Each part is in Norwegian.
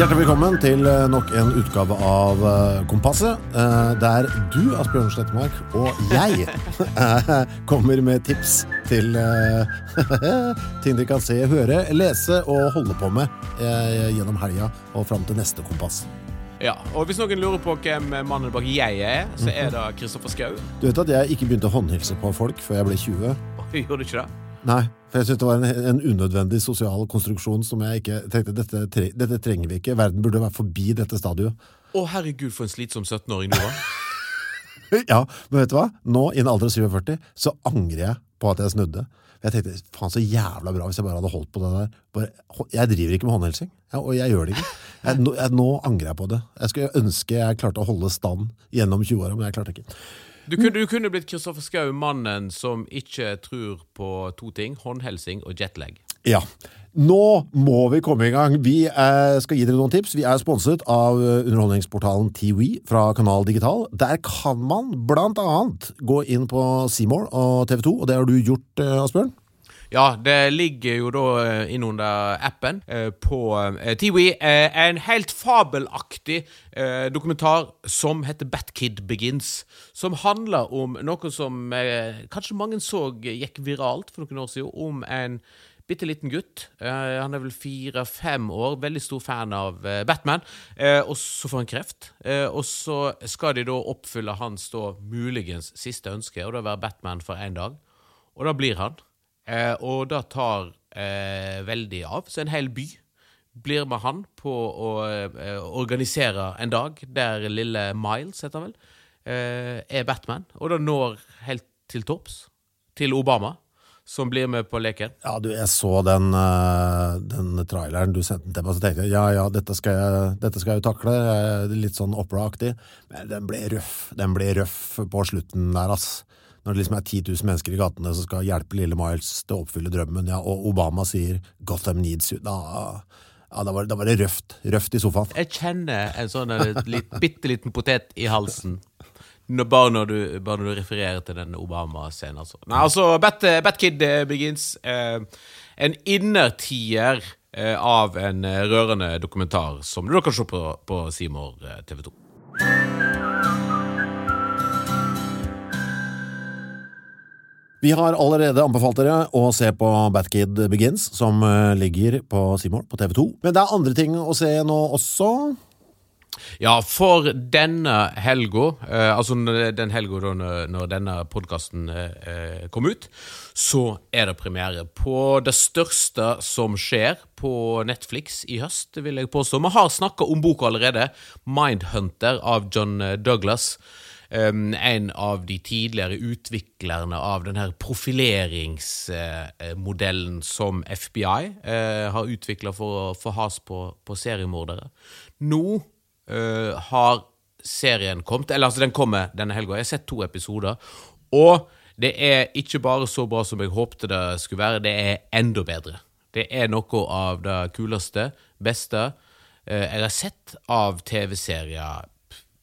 Hjertelig velkommen til eh, nok en utgave av eh, Kompasset, eh, der du, Asbjørn Slettemark, og jeg kommer med tips til ting de kan se, høre, lese og holde på med gjennom helga og fram til neste Kompass. Ja, og Hvis noen lurer på hvem mannen bak jeg er, så er det Kristoffer Schou. Du vet at jeg ikke begynte å håndhilse på folk før jeg ble 20? Gjorde du ikke det? Nei, for jeg syntes det var en, en unødvendig sosial konstruksjon som jeg ikke tenkte dette, tre, dette trenger vi ikke. Verden burde være forbi dette stadiet. Å, herregud, for en slitsom 17-åring du var. Ja, men vet du hva? Nå, i en alder av 47, så angrer jeg på at jeg snudde. Jeg tenkte, faen så jævla bra hvis jeg bare hadde holdt på det der. Bare, jeg driver ikke med håndhilsing, ja, og jeg gjør det ikke. Jeg, nå, jeg, nå angrer jeg på det. Jeg skulle ønske jeg klarte å holde stand gjennom 20-åra, men jeg klarte ikke. Du kunne, du kunne blitt Kristoffer Schou, mannen som ikke tror på to ting. Håndhelsing og jetlag. Ja. Nå må vi komme i gang. Vi er, skal gi dere noen tips. Vi er sponset av underholdningsportalen TV fra Kanal Digital. Der kan man blant annet gå inn på Seymour og TV 2, og det har du gjort, eh, Asbjørn? Ja, det ligger jo da eh, innunder appen eh, på eh, Tiwi. En helt fabelaktig dokumentar som heter Batkid Begins. Som handler om noe som kanskje mange så gikk viralt for noen år siden. Om en bitte liten gutt. Eh, han er vel fire-fem år. Veldig stor fan av eh, Batman. Eh, og så får han kreft. Og så skal de da oppfylle hans da muligens siste ønske, og å være Batman for én dag. Og da blir han. Eh, og det tar eh, veldig av. Så en hel by blir med han på å eh, organisere en dag der lille Miles, heter han vel, eh, er Batman. Og det når helt til topps. Til Obama, som blir med på leken. Ja, du, jeg så den, eh, den traileren du sendte den til meg, så tenkte jeg ja, ja, dette skal jeg, dette skal jeg jo takle. Litt sånn Opera-aktig. Men den ble røff. Den ble røff på slutten der, ass. Når det liksom er 10 000 mennesker i gatene som skal hjelpe lille Miles til å oppfylle drømmen, ja, og Obama sier 'Gotham needs you', da, ja, da, var, da var det røft. Røft i sofaen. Jeg kjenner en sånn litt, bitte liten potet i halsen. Når, bare, når du, bare når du refererer til den Obama-scenen. Altså. Nei, altså, Bat, Batkid eh, Begins. Eh, en innertier eh, av en eh, rørende dokumentar som du kan se på, på Seymour eh, TV 2. Vi har allerede anbefalt dere å se på Batkid Begins, som eh, ligger på Seymour på TV 2. Men det er andre ting å se nå også. Ja, for denne helga, eh, altså den helga når, denne podkasten eh, kom ut, så er det premiere på det største som skjer på Netflix i høst, vil jeg påstå. Vi har snakka om boka allerede, 'Mindhunter' av John Douglas. En av de tidligere utviklerne av denne profileringsmodellen som FBI eh, har utvikla for å få has på, på seriemordere. Nå eh, har serien kommet, eller altså den kommer denne helga. Jeg har sett to episoder. Og det er ikke bare så bra som jeg håpte det skulle være, det er enda bedre. Det er noe av det kuleste, beste eh, jeg har sett av TV-serier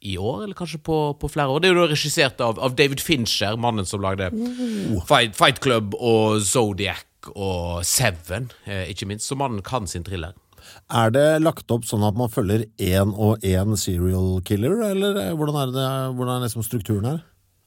i år, eller kanskje på, på flere år. Det er jo regissert av, av David Fincher, mannen som lagde Fight, Fight Club og Zodiac og Seven, eh, ikke minst. Så mannen kan sin thriller. Er det lagt opp sånn at man følger én og én serial killer, eller eh, hvordan er, det, hvordan er liksom strukturen her?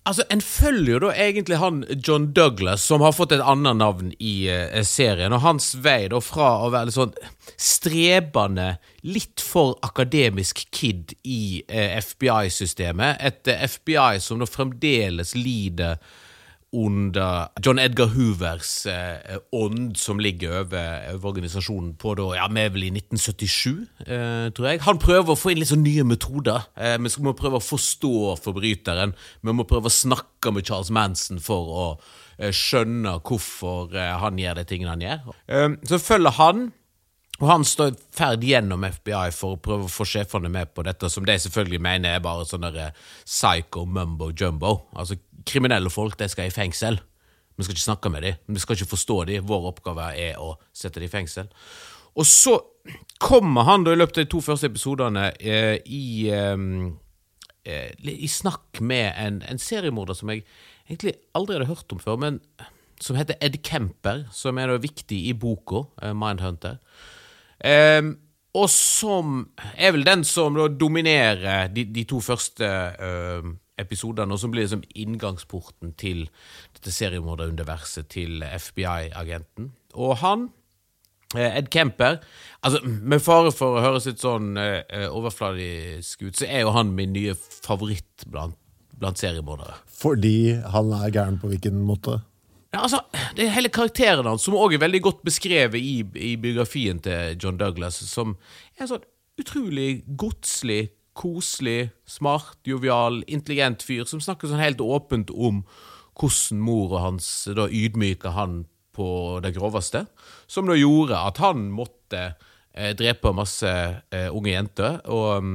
Altså, En følger jo da egentlig han John Douglas, som har fått et annet navn i eh, serien. Og hans vei da fra å være litt sånn strebende, litt for akademisk kid i eh, FBI-systemet. Et eh, FBI som da fremdeles lider under John Edgar Hoovers eh, ånd som ligger over, over organisasjonen på da, ja, vi er vel i 1977, eh, tror jeg. Han prøver å få inn litt sånn nye metoder. Eh, vi må prøve å forstå forbryteren. Vi må prøve å snakke med Charles Manson for å eh, skjønne hvorfor eh, han gjør de tingene han gjør. Eh, så følger han og han står ferd gjennom FBI for å prøve å få sjefene med på dette, som de selvfølgelig mener er bare sånn eh, psycho mumbo jumbo. Altså, kriminelle folk, de skal i fengsel. Vi skal ikke snakke med dem, vi skal ikke forstå dem. Vår oppgave er å sette dem i fengsel. Og så kommer han da i løpet av de to første episodene eh, i, eh, eh, i snakk med en, en seriemorder som jeg egentlig aldri hadde hørt om før, men som heter Ed Kemper, som er viktig i boka Mindhunter. Um, og som er vel den som dominerer de, de to første uh, episodene, og som blir liksom inngangsporten til dette seriemorderuniverset til FBI-agenten. Og han, Ed Kemper altså Med fare for å høres litt sånn uh, overfladisk ut, så er jo han min nye favoritt blant, blant seriemordere. Fordi han er gæren på hvilken måte? Ja, altså, det er hele karakteren hans, som også er veldig godt beskrevet i, i biografien til John Douglas, som er en sånn utrolig godslig, koselig, smart, jovial, intelligent fyr, som snakker sånn helt åpent om hvordan mora hans da ydmyka han på det groveste, som da gjorde at han måtte eh, drepe masse eh, unge jenter. og... Um,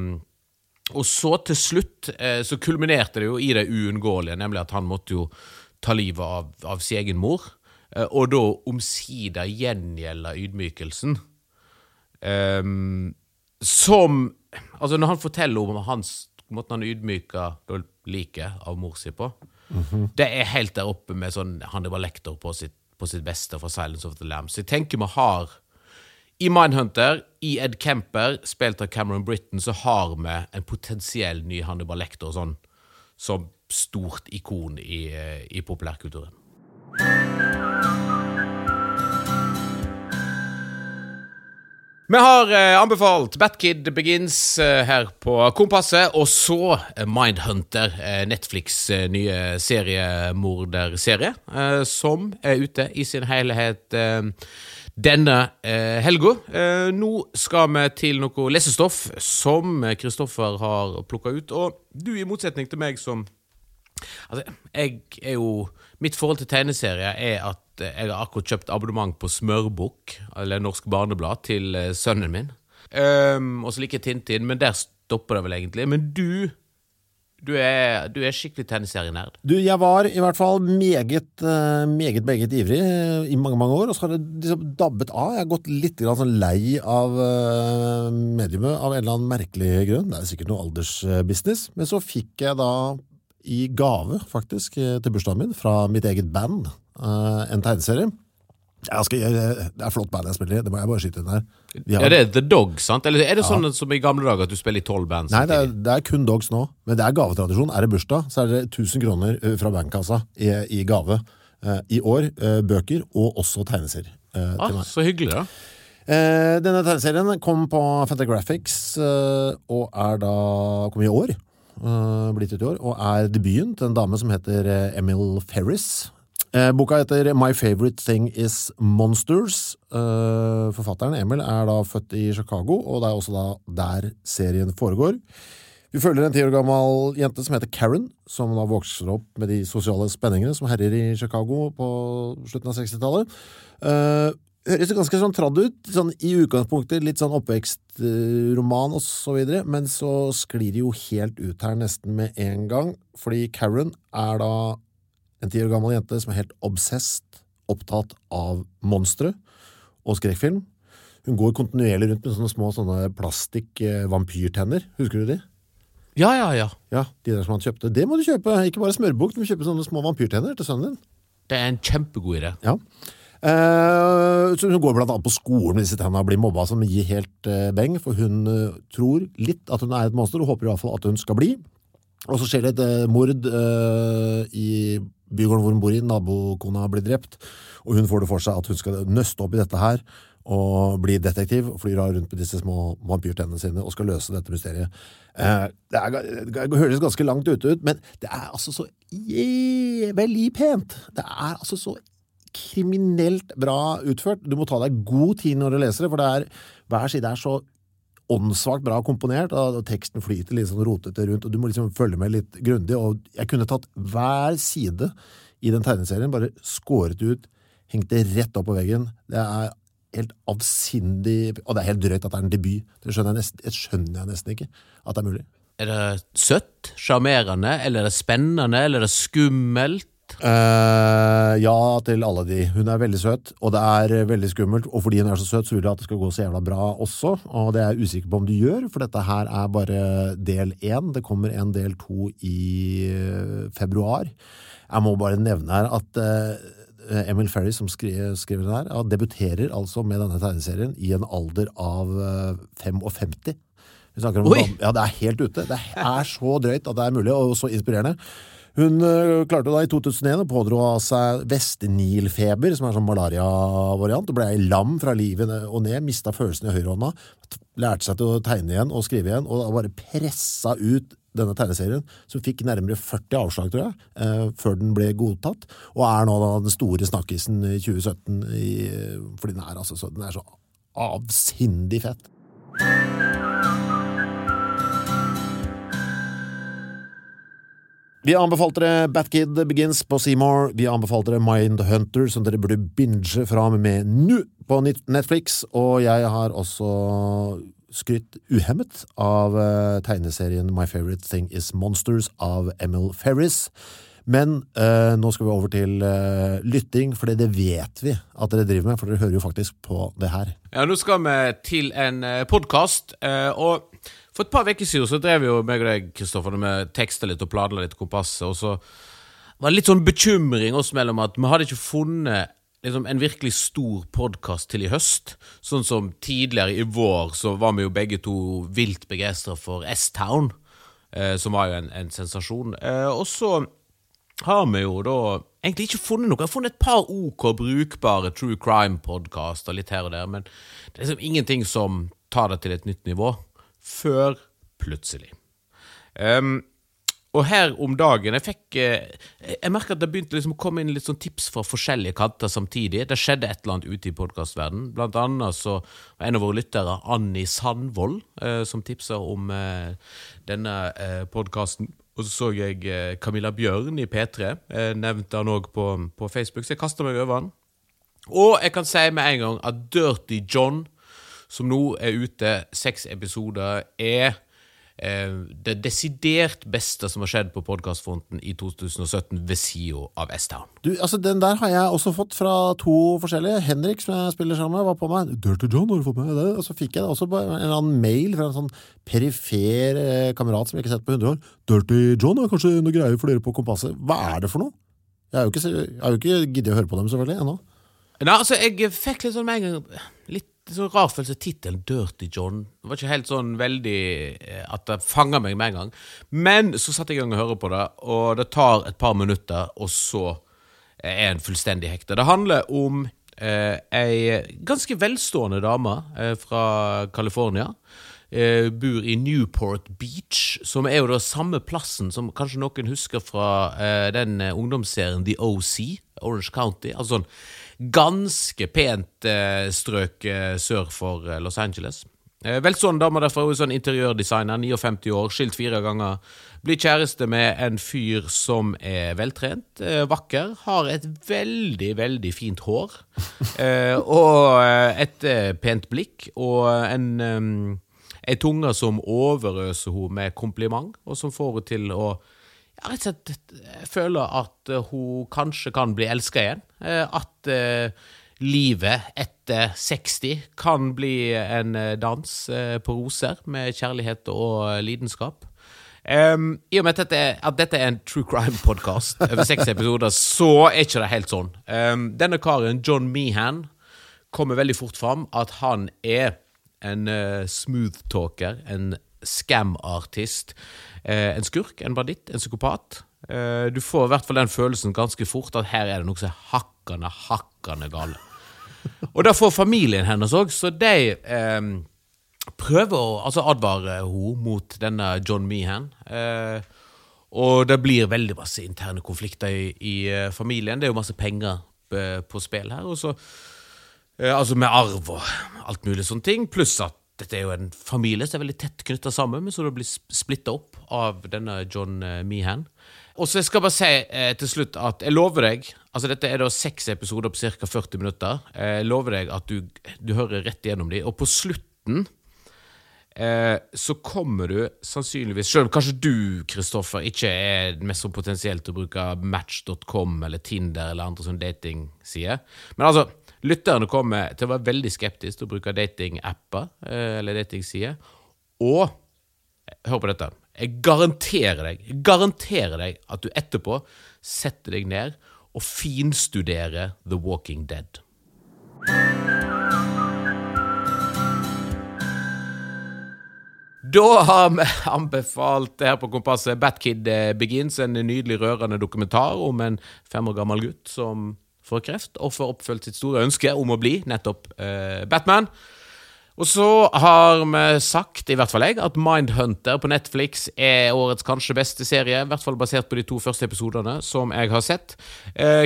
og så til slutt eh, så kulminerte det jo i det uunngåelige, nemlig at han måtte jo ta livet av, av sin egen mor, eh, og da omsider gjengjelde ydmykelsen. Um, som Altså, når han forteller om hans måten han ydmyka liket av mor si på, mm -hmm. det er helt der oppe med sånn Hannibal Lektor på sitt, på sitt beste fra Silence of the Lambs. Så jeg tenker vi har i Mindhunter, i Ed Kemper, spilt av Cameron Britton, så har vi en potensiell ny Hannibal Lektor sånn, som stort ikon i, i populærkulturen. Vi har eh, anbefalt Batkid Begins eh, her på Kompasset, og så eh, Mindhunter, eh, Netflix eh, nye seriemorderserie, eh, som er ute i sin helhet denne eh, helga. nå skal vi til noe lesestoff som Kristoffer har plukka ut, og du, i motsetning til meg som Altså, jeg er jo Mitt forhold til tegneserier er at jeg har akkurat kjøpt abonnement på Smørbukk, eller Norsk Barneblad, til uh, sønnen min. Um, og så liker jeg Tintin, men der stopper det vel egentlig. Men du du er, du er skikkelig tennisserienerd. Du, jeg var i hvert fall meget, uh, meget, meget ivrig uh, i mange mange år, og så har det liksom dabbet av. Jeg har gått litt sånn lei av uh, mediumet av en eller annen merkelig grunn. Det er sikkert noe aldersbusiness. Men så fikk jeg da i gave, faktisk, eh, til bursdagen min, fra mitt eget band, eh, en tegneserie. Skal, det er flott band jeg spiller i, det må jeg bare skyte inn her. Har, er det The Dogs, sant? Eller er det sånn som i gamle dager at du spiller i tolv band? Nei, det er, det er, kun Dogs nå. Men det er gavetradisjon. Er det bursdag, så er det 1000 kroner eh, fra bandkassa i, i gave. I år bøker, og også tegneserier. Ah, så hyggelig, da. Denne tegneserien kom på Fantagraphics og er da kom i år. Uh, blitt ut i år, og er debuten til en dame som heter uh, Emil Ferris. Uh, boka heter My Favorite Thing Is Monsters. forfatteren Emil er da født i Chicago, og det er også da der serien foregår. Vi følger en ti år gammel jente som heter Karen, som da vokser opp med de sosiale spenningene som herjer i Chicago på slutten av 60-tallet høres ganske sånn tradd ut, sånn i utgangspunktet litt sånn oppvekstroman og så videre, men så sklir det jo helt ut her nesten med en gang, fordi Karen er da en ti år gammel jente som er helt obsesst opptatt av monstre og skrekkfilm. Hun går kontinuerlig rundt med sånne små sånne plastikk-vampyrtenner, husker du de? Ja, ja, ja. Ja, De der som han kjøpte. Det må du kjøpe, ikke bare smørbukk, du må kjøpe sånne små vampyrtenner til sønnen din. Det er en kjempegod idé. Ja. Uh, så hun går blant annet på skolen med disse tennene og blir mobba som gir helt uh, beng, for hun uh, tror litt at hun er et monster, og håper i hvert fall at hun skal bli. Og så skjer det et mord i bygården hvor hun bor i. Nabokona blir drept, og hun får det for seg at hun skal nøste opp i dette her og bli detektiv og flyr rundt med disse små vampyrtennene sine og skal løse dette mysteriet. det, er, det høres ganske langt ute ut, men det er altså så jævlig pent! Det er altså så kriminelt bra utført. Du må ta deg god tid når du leser det, for det er, hver side er så åndssvakt bra komponert, og teksten flyter litt sånn rotete rundt, og du må liksom følge med litt grundig. Og jeg kunne tatt hver side i den tegneserien, bare skåret ut, hengt det rett opp på veggen. Det er helt avsindig Og det er helt drøyt at det er en debut. Det skjønner jeg nesten, det skjønner jeg nesten ikke at det er mulig. Er det søtt, sjarmerende, eller er det spennende, eller er det skummelt? Uh, ja til alle de. Hun er veldig søt, og det er veldig skummelt. Og fordi hun er så søt, så vil jeg at det skal gå så jævla bra også, og det er jeg usikker på om det gjør, for dette her er bare del én. Det kommer en del to i uh, februar. Jeg må bare nevne her at uh, eh, Emil Ferry som skriver, skriver den her, ja, debuterer altså med denne tegneserien i en alder av eh, 55. Vi snakker om! Ja, det er helt ute. Det er så drøyt at det er mulig, og så inspirerende. Hun eh, klarte da i 2001 å pådra seg Vest-Nil-feber, som er sånn malaria-variant, og ble lam fra livet og ned, mista følelsen i høyrehånda, lærte seg til å tegne igjen og skrive igjen, og bare pressa ut denne tegneserien, som fikk nærmere 40 avslag, tror jeg, eh, før den ble godtatt, og er nå da den store snakkisen i 2017, i, fordi den er, altså så, den er så avsindig fett. Vi anbefalte dere Batkid Begins på Seymour. Vi anbefalte dere Mindhunter, som dere burde binge fram med nå på Netflix. Og jeg har også skrytt uhemmet av eh, tegneserien My Favorite Thing Is Monsters av Emil Ferris. Men eh, nå skal vi over til eh, lytting, for det vet vi at dere driver med, for dere hører jo faktisk på det her. Ja, nå skal vi til en uh, podkast. og for et par uker siden så drev jo meg og deg, Kristoffer, vi teksta litt og planla litt kompasset, og så var det litt sånn bekymring oss mellom at vi hadde ikke funnet liksom, en virkelig stor podkast til i høst. Sånn som tidligere i vår så var vi jo begge to vilt begeistra for S-Town, eh, som var jo en, en sensasjon. Eh, og så har vi jo da egentlig ikke funnet noe. Jeg har funnet et par OK brukbare true crime-podkaster litt her og der, men det er liksom ingenting som tar det til et nytt nivå. Før plutselig. Um, og her om dagen Jeg fikk eh, Jeg merker at det begynte liksom å komme inn litt sånn tips fra forskjellige kanter samtidig. Det skjedde et eller annet ute i podkastverdenen. Blant annet så var en av våre lyttere, Anni Sandvold, eh, som tipsa om eh, denne podkasten. Og så så jeg Camilla Bjørn i P3, eh, nevnte han òg på, på Facebook, så jeg kasta meg over han. Og jeg kan si med en gang at Dirty John, som nå er ute, seks episoder, er eh, det desidert beste som har skjedd på podkastfronten i 2017, ved sida av S-Town. Du, altså Den der har jeg også fått fra to forskjellige. Henrik, som jeg spiller sammen med, var på meg. 'Dirty John, har du fått med det?' Og så fikk jeg også en eller annen mail fra en sånn perifer eh, kamerat som jeg ikke har sett på 100 år. 'Dirty John er kanskje noe greier for dere på Kompasset.' Hva er det for noe? Jeg har jo ikke, jeg har jo ikke giddet å høre på dem, selvfølgelig, ennå. Nei, altså, jeg fikk litt sånn med en gang Litt sånn rar følelse. Tittelen 'Dirty John' Det var ikke helt sånn veldig eh, at det fanga meg med en gang. Men så satte jeg i gang og hørte på det, og det tar et par minutter, og så er en fullstendig hekta. Det handler om eh, ei ganske velstående dame eh, fra California. Eh, bor i Newport Beach, som er jo da samme plassen som kanskje noen husker fra eh, den eh, ungdomsserien The OC, Orange County. Altså sånn ganske pent eh, strøk eh, sør for eh, Los Angeles. Eh, Velstående dame derfor, hun er sånn interiørdesigner, 59 år, skilt fire ganger. Blir kjæreste med en fyr som er veltrent, vakker, har et veldig, veldig fint hår. Og et pent blikk, og en eh, Ei tunge som overøser henne med kompliment, og som får henne til å ja, rett og slett føle at eh, hun kanskje kan bli elska igjen. Eh, At eh, livet etter 60 kan bli en eh, dans eh, på roser med kjærlighet og eh, lidenskap. Um, I og med at dette, er, at dette er en true crime-podkast over seks episoder, så er ikke det helt sånn. Um, denne karen, John Meehan, kommer veldig fort fram at han er en uh, smooth-talker, en scam-artist, uh, en skurk, en banditt, en psykopat. Uh, du får i hvert fall den følelsen ganske fort at her er det noe som er hakkende, hakkende gale. Og det får familien hennes òg, så de eh, prøver å altså advare henne mot denne John Meehan. Uh, og det blir veldig masse interne konflikter i, i eh, familien. Det er jo masse penger eh, på spill her. Og så, eh, altså med arv og alt mulig sånne ting. Pluss at dette er jo en familie som er veldig tett knytta sammen, men så det blir splitta opp av denne John eh, Meehan. Og så skal jeg bare si eh, til slutt at jeg lover deg Altså Dette er da seks episoder på ca. 40 minutter. Jeg lover deg at du, du hører rett igjennom de, og på slutten eh, så kommer du sannsynligvis Selv om kanskje du, Kristoffer, ikke er mest så potensielt til å bruke Match.com eller Tinder eller andre sånne datingsider. Men altså, lytterne kommer til å være veldig skeptiske til å bruke datingapper eh, eller datingsider. Og eh, hør på dette. Jeg garanterer deg, jeg garanterer deg at du etterpå setter deg ned og finstuderer The Walking Dead. Da har vi anbefalt her på Kompasset Batkid Begins, en nydelig rørende dokumentar om en fem år gammel gutt som får kreft og får oppfylt sitt store ønske om å bli nettopp eh, Batman. Og så har vi sagt, i hvert fall jeg, at Mindhunter på Netflix er årets kanskje beste serie. I hvert fall basert på de to første episodene som jeg har sett.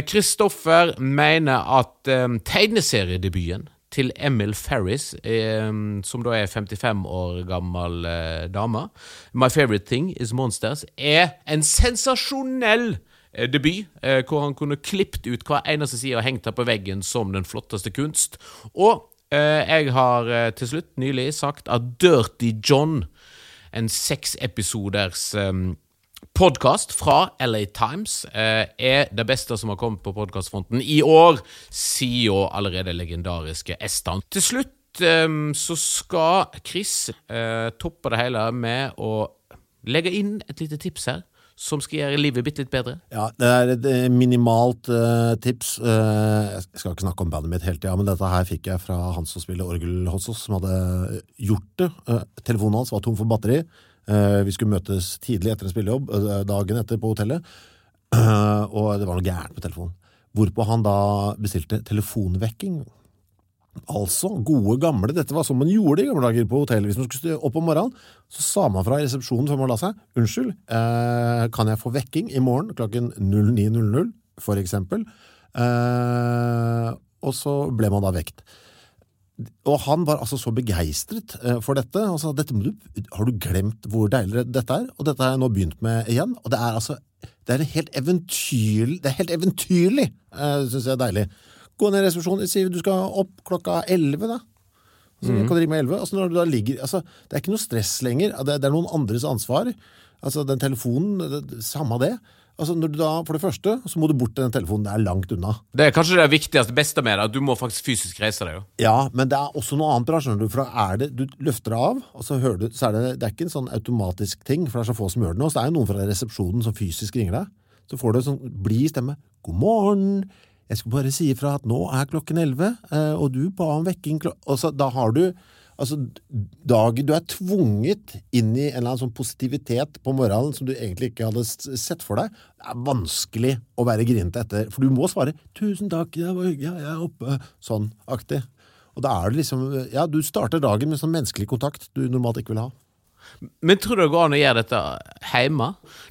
Kristoffer eh, mener at eh, tegneseriedebuten til Emil Ferris, eh, som da er 55 år gammel eh, dame, My Favorite Thing Is Monsters, er en sensasjonell debut, eh, hvor han kunne klippet ut hver eneste side og hengt her på veggen som den flotteste kunst. Og eh, jeg har eh, til slutt nylig sagt at Dirty John, en seksepisoders eh, podkast fra LA Times eh, er det beste som har kommet på podkastfronten i år, sier allerede legendariske Estan. Til slutt eh, så skal Chris eh, toppe det hele med å legge inn et lite tips her. Som skal gjøre livet bitte litt bedre? Ja, Det er et eh, minimalt uh, tips. Uh, jeg skal ikke snakke om bandet mitt hele tida, men dette her fikk jeg fra han som spiller orgel hos oss, som hadde gjort det. Uh, telefonen hans var tom for batteri. Vi skulle møtes tidlig etter en spillejobb, dagen etter på hotellet, og det var noe gærent med telefonen. Hvorpå han da bestilte telefonvekking. Altså, gode gamle, dette var sånn man gjorde i gamle dager på hotellet. Hvis man skulle opp om morgenen, så sa man fra resepsjonen før man la seg, unnskyld, eh, kan jeg få vekking i morgen klokken 09.00, for eksempel? Eh, og så ble man da vekt. Og han var altså så begeistret eh, for dette. Altså, dette du, har du glemt hvor deilig dette er? Og dette har jeg nå begynt med igjen. Og det er altså det er helt eventyrlig, det er helt uh, syns jeg er deilig. Gå ned i resepsjonen, si du skal opp klokka elleve, da. Så mm. kan ringe med 11. Altså, når du da ligger, altså, det er ikke noe stress lenger. Det, det er noen andres ansvar. Altså, den telefonen, det, samme det. Altså, når du da, For det første så må du bort til den telefonen. Det er langt unna. Det er kanskje det viktigste beste med det, at du må faktisk fysisk reise deg. jo. Ja, men det er også noe annet bra. skjønner Du for da er det, du løfter deg av, og så hører du, så er det, det er ikke en sånn automatisk ting, for det er så få som gjør det nå. Så det er jo noen fra resepsjonen som fysisk ringer deg. Så får du sånn blid stemme. 'God morgen, jeg skulle bare si ifra at nå er klokken elleve, eh, og du ba om vekking klokka da har du Altså, dagen Du er tvunget inn i en eller annen sånn positivitet på morgenen som du egentlig ikke hadde sett for deg. Det er vanskelig å være grinete etter, for du må svare 'tusen takk, jeg var hyggelig, jeg er oppe', sånn aktig. Og da er det liksom Ja, du starter dagen med sånn menneskelig kontakt du normalt ikke vil ha. Men tror du det går an å gjøre dette hjemme?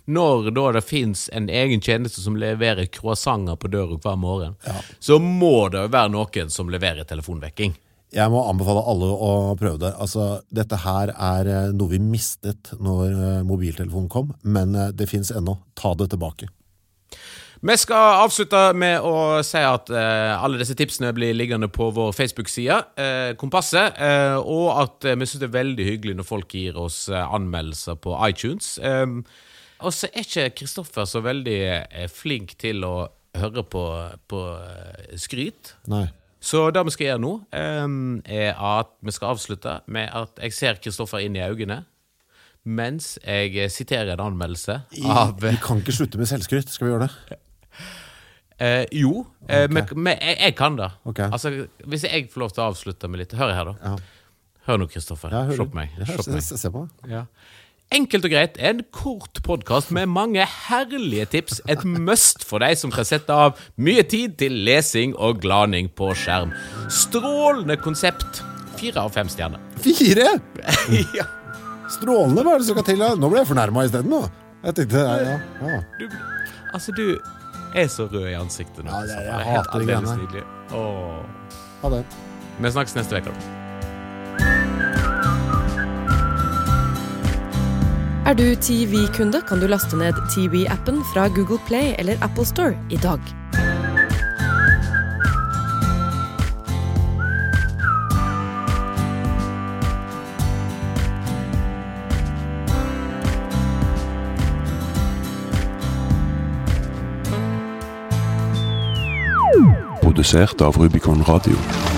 Når da det fins en egen tjeneste som leverer croissanter på døra hver morgen, ja. så må det være noen som leverer telefonvekking. Jeg må anbefale alle å prøve det. Altså, dette her er eh, noe vi mistet når eh, mobiltelefonen kom, men eh, det fins ennå. Ta det tilbake. Vi skal avslutte med å si at uh, alle disse tipsene blir liggende på vår Facebook-side, uh, Kompasset, uh, og at vi syns det er veldig hyggelig når folk gir oss anmeldelser på iTunes. Um, og så er ikke Kristoffer så veldig flink til å høre på, på skryt. Nei. Så det vi skal gjøre nå, um, er at vi skal avslutte med at jeg ser Kristoffer inn i øynene. Mens jeg siterer en anmeldelse av Vi kan ikke slutte med selvskryt. Skal vi gjøre det? Uh, jo, okay. men, men jeg, jeg, kan det. Okay. Altså, hvis jeg får lov til å avslutte med litt Hør her, da. Ja. Hør nå, Kristoffer. Ja, se på meg. Se på. Ja. Enkelt og greit en kort podkast med mange herlige tips. Et must for deg som kan sette av mye tid til lesing og glaning på skjerm. Strålende konsept. Fire av fem stjerner. Fire?! ja. Strålende, hva er det som skal til? Nå ble jeg fornærma isteden, nå. Jeg tenkte, ja, ja. Du, altså, du er så rød i ansiktet nå. Ja, det, jeg, jeg hater de greiene. Ha det. Vi snakkes neste uke. Er du TV-kunde, kan du laste ned TV-appen fra Google Play eller Apple Store i dag. Produsert av Rubicon Radio.